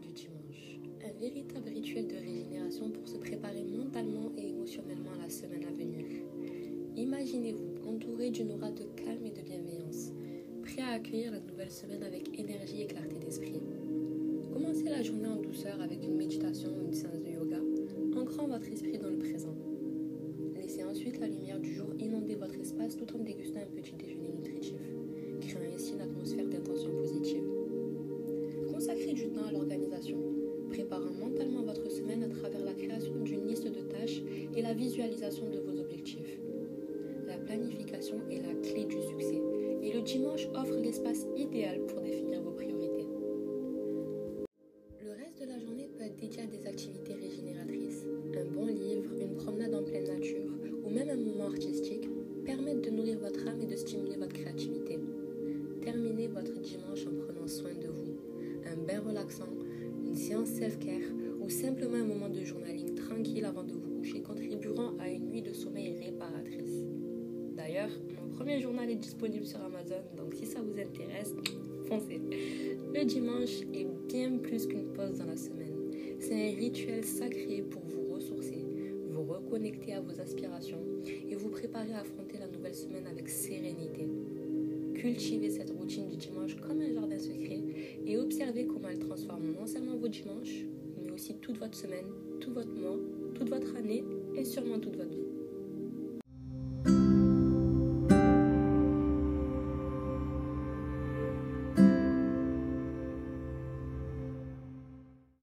du dimanche. Un véritable rituel de régénération pour se préparer mentalement et émotionnellement à la semaine à venir. Imaginez-vous entouré d'une aura de calme et de bienveillance, prêt à accueillir la nouvelle semaine avec énergie et clarté d'esprit. Commencez la journée en douceur avec une méditation ou une séance de yoga, ancrant votre esprit dans le présent. Laissez ensuite la lumière du jour Consacrez du temps à l'organisation, préparant mentalement votre semaine à travers la création d'une liste de tâches et la visualisation de vos objectifs. La planification est la clé du succès et le dimanche offre l'espace idéal pour définir vos priorités. Le reste de la journée peut être dédié à des activités régénératrices. Un bon livre, une promenade en pleine nature ou même un moment artistique permettent de nourrir votre âme et de stimuler votre créativité. Relaxant, une séance self-care ou simplement un moment de journaling tranquille avant de vous coucher contribueront à une nuit de sommeil réparatrice. D'ailleurs, mon premier journal est disponible sur Amazon, donc si ça vous intéresse, foncez. Le dimanche est bien plus qu'une pause dans la semaine. C'est un rituel sacré pour vous ressourcer, vous reconnecter à vos aspirations et vous préparer à affronter la nouvelle semaine avec sérénité. Cultivez cette routine du dimanche comme un jardin secret dimanches, mais aussi toute votre semaine, tout votre mois, toute votre année et sûrement toute votre vie.